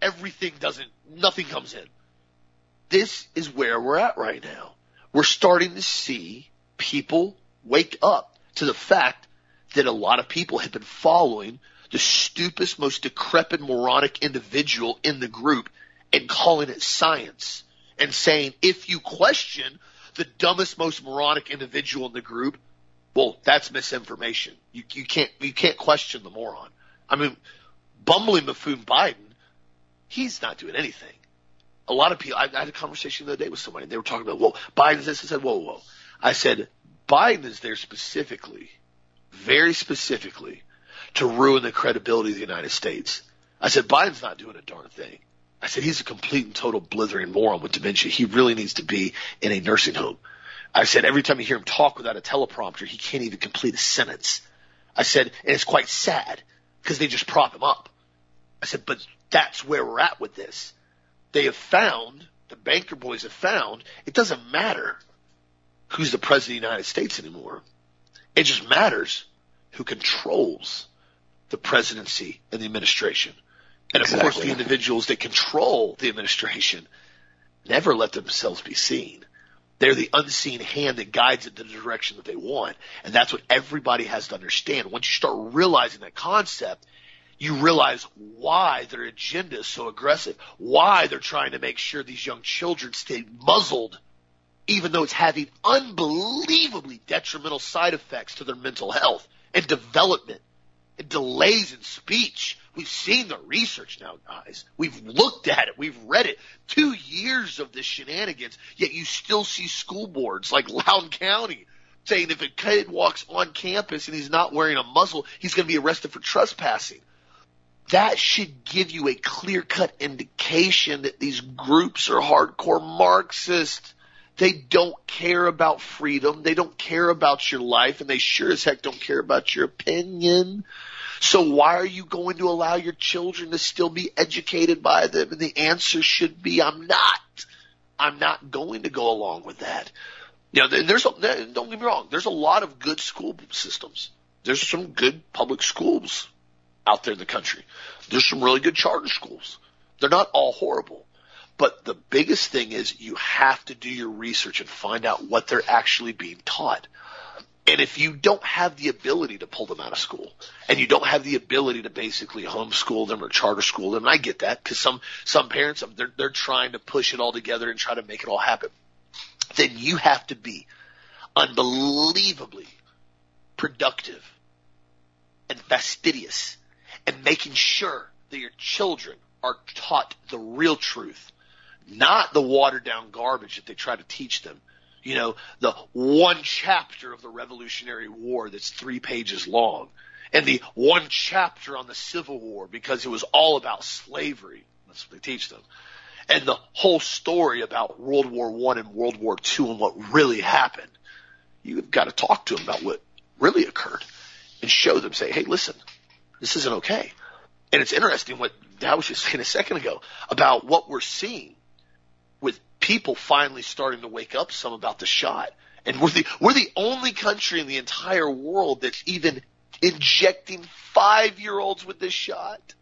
A: Everything doesn't, nothing comes in. This is where we're at right now. We're starting to see people wake up to the fact that a lot of people have been following the stupidest, most decrepit, moronic individual in the group and calling it science and saying, if you question the dumbest, most moronic individual in the group, well, that's misinformation. You, you can't, you can't question the moron. I mean, bumbling buffoon Biden, he's not doing anything. A lot of people, I, I had a conversation the other day with somebody, and they were talking about, well, Biden's this. I said, whoa, whoa. I said, Biden is there specifically, very specifically, to ruin the credibility of the United States. I said, Biden's not doing a darn thing. I said, he's a complete and total blithering moron with dementia. He really needs to be in a nursing home. I said, every time you hear him talk without a teleprompter, he can't even complete a sentence. I said, and it's quite sad because they just prop him up. I said, but that's where we're at with this. They have found, the banker boys have found, it doesn't matter who's the president of the United States anymore. It just matters who controls the presidency and the administration. And of
B: Exactly.
A: course, the individuals that control the administration never let themselves be seen. They're the unseen hand that guides it in the direction that they want. And that's what everybody has to understand. Once you start realizing that concept, you realize why their agenda is so aggressive, why they're trying to make sure these young children stay muzzled, even though it's having unbelievably detrimental side effects to their mental health and development delays in speech. We've seen the research now, guys. We've looked at it. We've read it. Two years of this shenanigans, yet you still see school boards like Loudoun County saying if a kid walks on campus and he's not wearing a muzzle, he's going to be arrested for trespassing. That should give you a clear cut indication that these groups are hardcore Marxist. They don't care about freedom. They don't care about your life and they sure as heck don't care about your opinion. So why are you going to allow your children to still be educated by them? And the answer should be, I'm not. I'm not going to go along with that. You know, there's a, don't get me wrong. There's a lot of good school systems. There's some good public schools out there in the country. There's some really good charter schools. They're not all horrible. But the biggest thing is you have to do your research and find out what they're actually being taught. And if you don't have the ability to pull them out of school and you don't have the ability to basically homeschool them or charter school them, and I get that because some, some parents, um, they're, they're trying to push it all together and try to make it all happen. Then you have to be unbelievably productive and fastidious and making sure that your children are taught the real truth, not the watered down garbage that they try to teach them. You know, the one chapter of the Revolutionary War that's three pages long and the one chapter on the Civil War because it was all about slavery. That's what they teach them. And the whole story about World War One and World War Two and what really happened. You've got to talk to them about what really occurred and show them, say, hey, listen, this isn't okay. And it's interesting what Dow was just saying a second ago about what we're seeing with people finally starting to wake up some about the shot. And we're the, we're the only country in the entire world that's even injecting five year olds with this shot.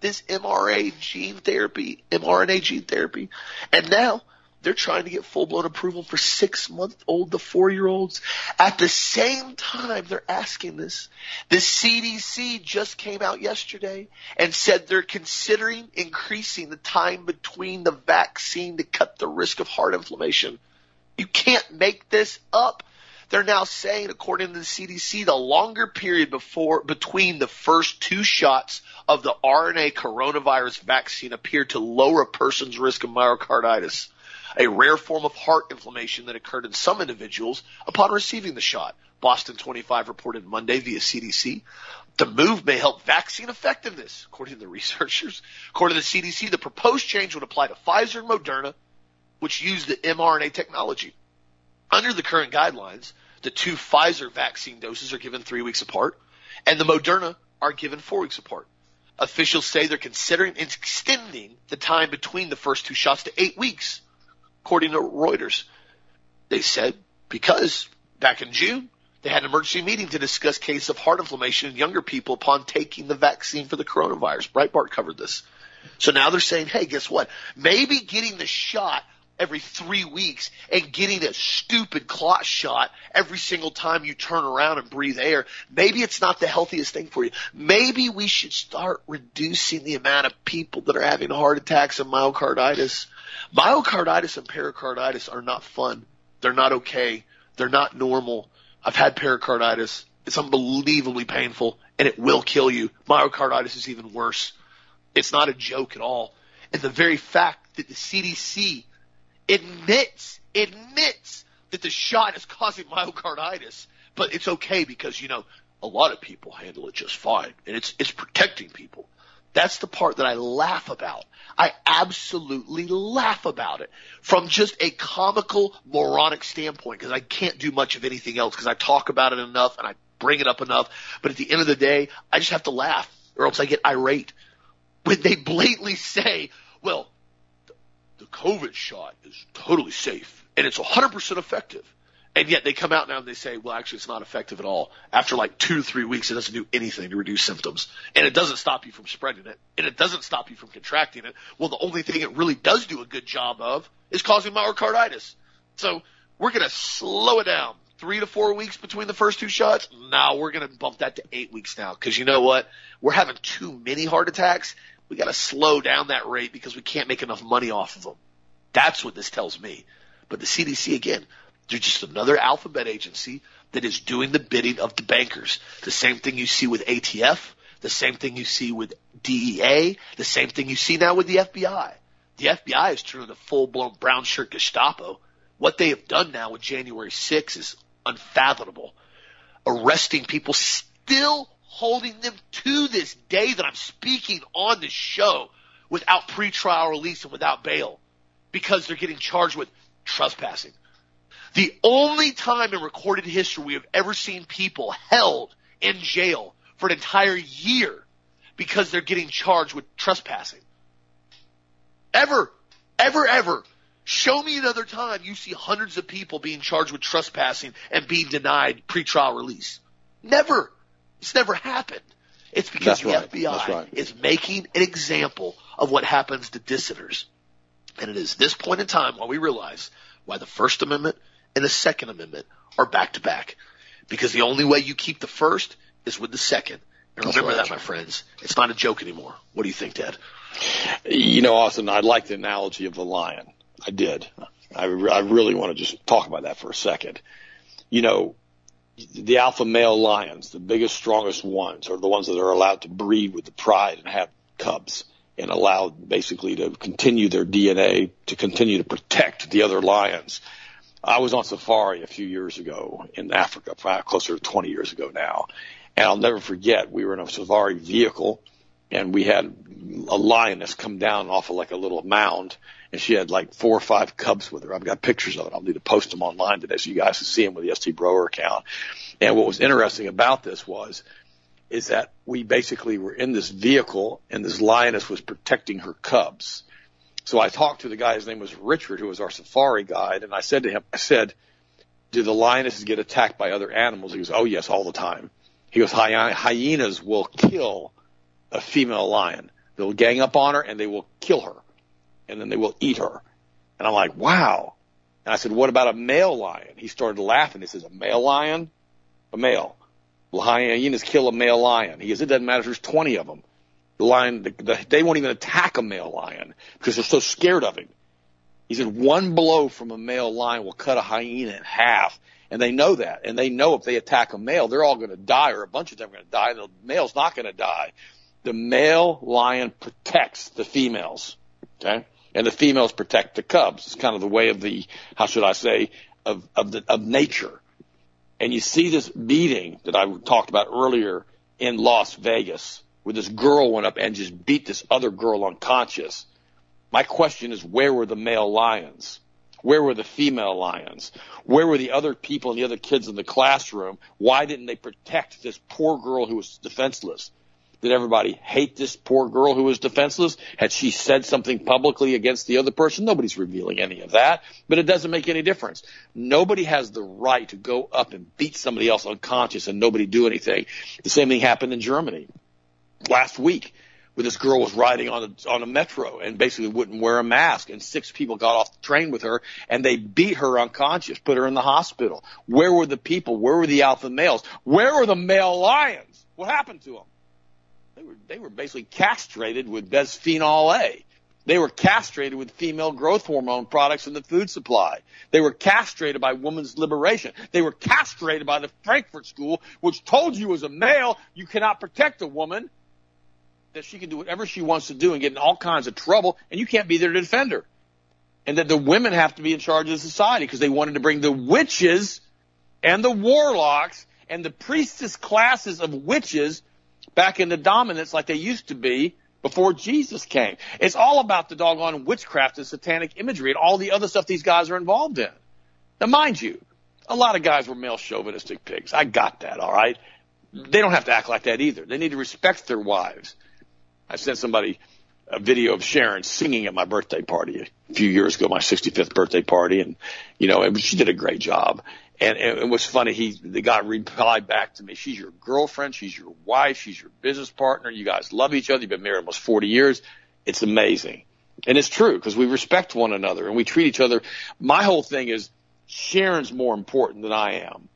A: This mRNA gene therapy, mRNA gene therapy. And now they're trying to get full blown approval for six month old to four year olds. At the same time they're asking this, the CDC just came out yesterday and said they're considering increasing the time between the vaccine to cut the risk of heart inflammation. You can't make this up. They're now saying, according to the CDC, the longer period before between the first two shots of the RNA coronavirus vaccine appeared to lower a person's risk of myocarditis, a rare form of heart inflammation that occurred in some individuals upon receiving the shot. Boston 25 reported Monday via CDC. The move may help vaccine effectiveness, according to the researchers. According to the CDC, the proposed change would apply to Pfizer and Moderna, which use the mRNA technology. Under the current guidelines, the two Pfizer vaccine doses are given three weeks apart, and the Moderna are given four weeks apart. Officials say they're considering extending the time between the first two shots to eight weeks, according to Reuters. They said because back in June, they had an emergency meeting to discuss cases of heart inflammation in younger people upon taking the vaccine for the coronavirus. Breitbart covered this. So now they're saying, hey, guess what? Maybe getting the shot every three weeks and getting a stupid clot shot every single time you turn around and breathe air, maybe it's not the healthiest thing for you. Maybe we should start reducing the amount of people that are having heart attacks and myocarditis. Myocarditis and pericarditis are not fun. They're not okay. They're not normal. I've had pericarditis. It's unbelievably painful and it will kill you. Myocarditis is even worse. It's not a joke at all. And the very fact that the CDC admits, admits that the shot is causing myocarditis, but it's okay because, you know, a lot of people handle it just fine and it's, it's protecting people. That's the part that I laugh about. I absolutely laugh about it from just a comical, moronic standpoint because I can't do much of anything else because I talk about it enough and I bring it up enough. But at the end of the day, I just have to laugh or else I get irate when they blatantly say, well, the, COVID shot is totally safe and it's 100% effective. And yet they come out now and they say, well, actually, it's not effective at all. After like two to three weeks, it doesn't do anything to reduce symptoms. And it doesn't stop you from spreading it. And it doesn't stop you from contracting it. Well, the only thing it really does do a good job of is causing myocarditis. So we're going to slow it down. Three to four weeks between the first two shots. Now we're going to bump that to eight weeks now. Cause you know what? We're having too many heart attacks. We got to slow down that rate because we can't make enough money off of them. That's what this tells me. But the CDC again, they're just another alphabet agency that is doing the bidding of the bankers. The same thing you see with ATF, the same thing you see with DEA, the same thing you see now with the FBI. The FBI is turning a full blown brown shirt Gestapo. What they have done now with January 6 is unfathomable. Arresting people, still holding them to this day that I'm speaking on this show without pretrial release and without bail because they're getting charged with trespassing. The only time in recorded history we have ever seen people held in jail for an entire year because they're getting charged with trespassing. Ever, ever, ever. Show me another time you see hundreds of people being charged with trespassing and being denied pretrial release. Never. It's never happened. It's because
B: That's
A: the
B: right.
A: FBI
B: right.
A: is making an example of what happens to dissidents. And it is this point in time why we realize why the First Amendment and the Second Amendment are back to back. Because the only way you keep the first is with the second. And
B: That's
A: remember
B: right.
A: that, my friends. It's not a joke anymore. What do you think, Dad?
B: You know, Austin, I like the analogy of the lion. I did. I, re- I really want to just talk about that for a second. You know, the alpha male lions, the biggest, strongest ones, are the ones that are allowed to breed with the pride and have cubs and allowed basically to continue their DNA to continue to protect the other lions. I was on safari a few years ago in Africa, probably closer to 20 years ago now. And I'll never forget, we were in a safari vehicle and we had a lioness come down off of like a little mound and she had like four or five cubs with her. I've got pictures of it. I'll need to post them online today so you guys can see them with the ST Broer account. And what was interesting about this was, is that we basically were in this vehicle and this lioness was protecting her cubs. So I talked to the guy, his name was Richard, who was our safari guide, and I said to him, I said, do the lionesses get attacked by other animals? He goes, oh yes, all the time. He goes, Hy- hyenas will kill a female lion. They'll gang up on her and they will kill her. And then they will eat her. And I'm like, wow. And I said, what about a male lion? He started laughing. He says, a male lion? A male. Hyenas kill a male lion. He goes, it doesn't matter if there's 20 of them. The lion, the, the, they won't even attack a male lion because they're so scared of him. He said one blow from a male lion will cut a hyena in half. And they know that. And they know if they attack a male, they're all going to die or a bunch of them are going to die. The male's not going to die. The male lion protects the females. Okay. And the females protect the cubs. It's kind of the way of the, how should I say, of, of the, of nature. And you see this beating that I talked about earlier in Las Vegas where this girl went up and just beat this other girl unconscious. My question is, where were the male lions? Where were the female lions? Where were the other people and the other kids in the classroom? Why didn't they protect this poor girl who was defenseless? Did everybody hate this poor girl who was defenseless? Had she said something publicly against the other person? Nobody's revealing any of that, but it doesn't make any difference. Nobody has the right to go up and beat somebody else unconscious and nobody do anything. The same thing happened in Germany last week where this girl was riding on a, on a metro and basically wouldn't wear a mask and six people got off the train with her and they beat her unconscious, put her in the hospital. Where were the people? Where were the alpha males? Where were the male lions? What happened to them? They were, they were basically castrated with bisphenol A. They were castrated with female growth hormone products in the food supply. They were castrated by women's liberation. They were castrated by the Frankfurt School, which told you as a male you cannot protect a woman, that she can do whatever she wants to do and get in all kinds of trouble, and you can't be there to defend her. And that the women have to be in charge of the society because they wanted to bring the witches and the warlocks and the priestess classes of witches back into dominance like they used to be before Jesus came. It's all about the doggone witchcraft and satanic imagery and all the other stuff these guys are involved in. Now, mind you, a lot of guys were male chauvinistic pigs. I got that, all right? They don't have to act like that either. They need to respect their wives. I sent somebody a video of Sharon singing at my birthday party a few years ago, my 65th birthday party, and you know, and she did a great job. And, it was funny. He, the guy replied back to me, she's your girlfriend. She's your wife. She's your business partner. You guys love each other. You've been married almost 40 years. It's amazing. And it's true because we respect one another and we treat each other. My whole thing is Sharon's more important than I am.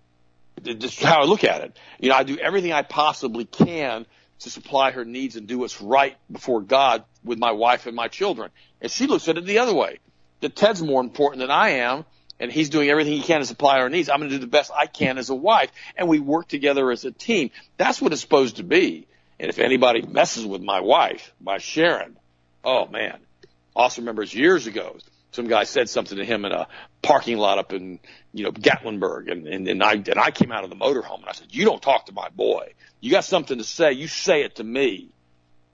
B: Just how I look at it. You know, I do everything I possibly can to supply her needs and do what's right before God with my wife and my children. And she looks at it the other way. That Ted's more important than I am and he's doing everything he can to supply our needs. I'm going to do the best I can as a wife, and we work together as a team. That's what it's supposed to be. And if anybody messes with my wife, my Sharon, oh man, also remembers years ago, some guy said something to him in a parking lot up in, you know, Gatlinburg, and, and, and I and I came out of the motorhome and I said, "You don't talk to my boy. You got something to say, you say it to me."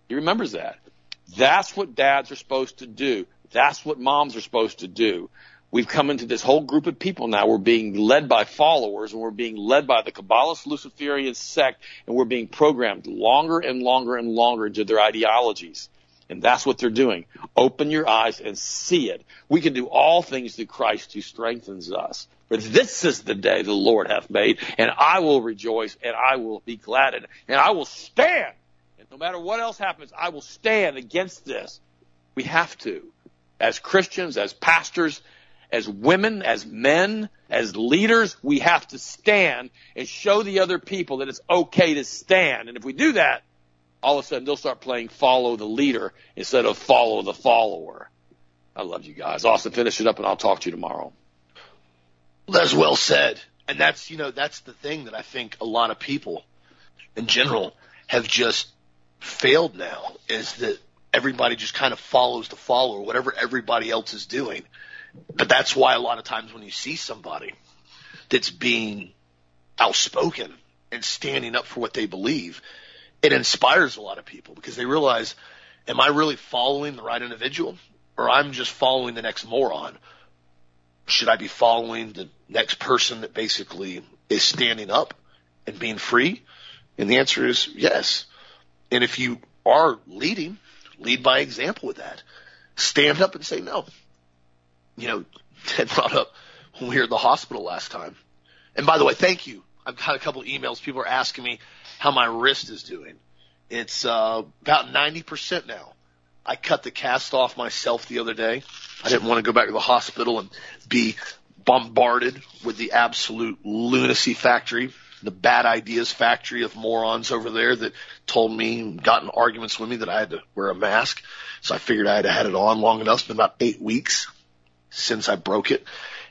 B: He remembers that. That's what dads are supposed to do. That's what moms are supposed to do we've come into this whole group of people now. We're being led by followers and we're being led by the Kabbalist Luciferian sect and we're being programmed longer and longer and longer into their ideologies. And that's what they're doing. Open your eyes and see it. We can do all things through Christ who strengthens us. For this is the day the Lord hath made, and I will rejoice and I will be glad in it. And I will stand. And no matter what else happens, I will stand against this. We have to. As Christians, as pastors, as women, as men, as leaders, we have to stand and show the other people that it's okay to stand. And if we do that, all of a sudden they'll start playing follow the leader instead of follow the follower. I love you guys. Austin, finish it up and I'll talk to you tomorrow.
A: That's well said. And that's, you know, that's the thing that I think a lot of people in general have just failed now is that everybody just kind of follows the follower, whatever everybody else is doing. But that's why a lot of times when you see somebody that's being outspoken and standing up for what they believe, it inspires a lot of people because they realize, am I really following the right individual or I'm just following the next moron? Should I be following the next person that basically is standing up and being free? And the answer is yes. And if you are leading, lead by example with that. Stand up and say, no, you know, Ted brought up when we were at the hospital last time. And by the way, thank you. I've got a couple of emails. People are asking me how my wrist is doing. It's uh, about 90% now. I cut the cast off myself the other day. I didn't want to go back to the hospital and be bombarded with the absolute lunacy factory, the bad ideas factory of morons over there that told me, got in arguments with me that I had to wear a mask. So I figured I had had it on long enough. It's been about eight weeks since I broke it,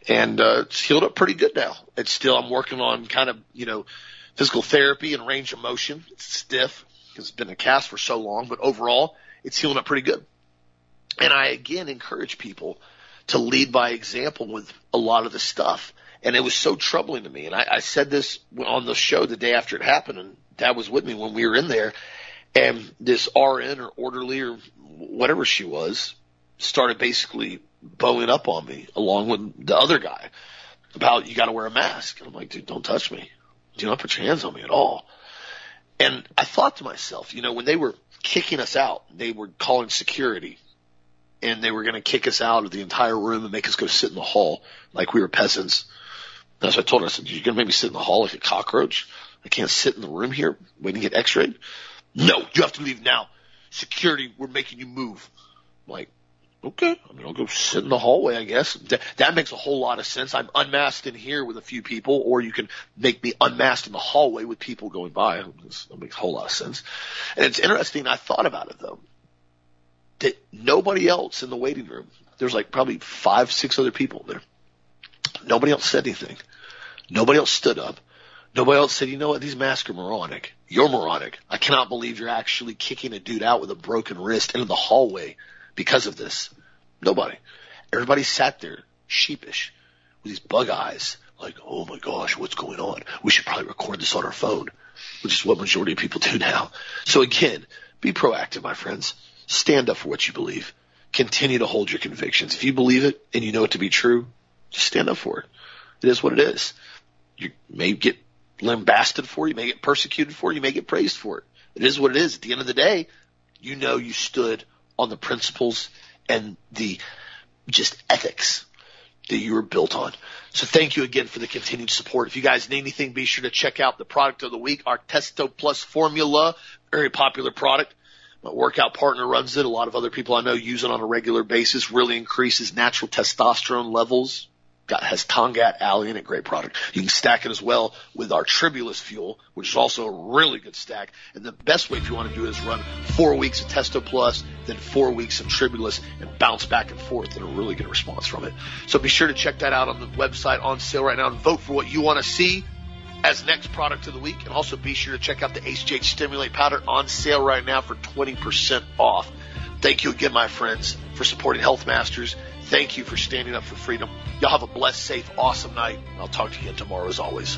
A: and uh, it's healed up pretty good now. It's still I'm working on kind of you know physical therapy and range of motion. It's stiff because it's been a cast for so long, but overall it's healing up pretty good. And I again encourage people to lead by example with a lot of the stuff. And it was so troubling to me. And I, I said this on the show the day after it happened, and Dad was with me when we were in there. And this RN or orderly or whatever she was started basically bowing up on me along with the other guy about you got to wear a mask. And I'm like, dude, don't touch me. Do not put your hands on me at all. And I thought to myself, you know, when they were kicking us out, they were calling security and they were going to kick us out of the entire room and make us go sit in the hall like we were peasants. That's what I told her. I said, you're going to make me sit in the hall like a cockroach? I can't sit in the room here waiting to get x-rayed? No, you have to leave now. Security, we're making you move. I'm like, okay, I mean, I'll go sit in the hallway, I guess. That, that makes a whole lot of sense. I'm unmasked in here with a few people, or you can make me unmasked in the hallway with people going by. That makes a whole lot of sense. And it's interesting. I thought about it though. That nobody else in the waiting room, there's like probably five, six other people there. Nobody else said anything. Nobody else stood up. Nobody else said, you know what, these masks are moronic. You're moronic. I cannot believe you're actually kicking a dude out with a broken wrist into the hallway because of this. Nobody. Everybody sat there sheepish with these bug eyes like, oh my gosh, what's going on? We should probably record this on our phone, which is what majority of people do now. So again, be proactive, my friends. Stand up for what you believe. Continue to hold your convictions. If you believe it and you know it to be true, just stand up for it. It is what it is. You may get lambasted for it, you may get persecuted for it, you may get praised for it. It is what it is. At the end of the day, you know you stood on the principles and the just ethics that you were built on. So thank you again for the continued support. If you guys need anything, be sure to check out the product of the week, our Testo Plus formula, very popular product. My workout partner runs it. A lot of other people I know use it on a regular basis. Really increases natural testosterone levels got has Tongkat Ali in it, great product. You can stack it as well with our Tribulus fuel, which is also a really good stack. And the best way if you want to do it is run four weeks of Testo Plus, then four weeks of Tribulus, and bounce back and forth, and a really good response from it. So be sure to check that out on the website on sale right now and vote for what you want to see as next product of the week. And also be sure to check out the HGH Stimulate Powder on sale right now for 20% off. Thank you again, my friends, for supporting Health Masters. Thank you for standing up for freedom. Y'all have a blessed, safe, awesome night. I'll talk to you again tomorrow as always.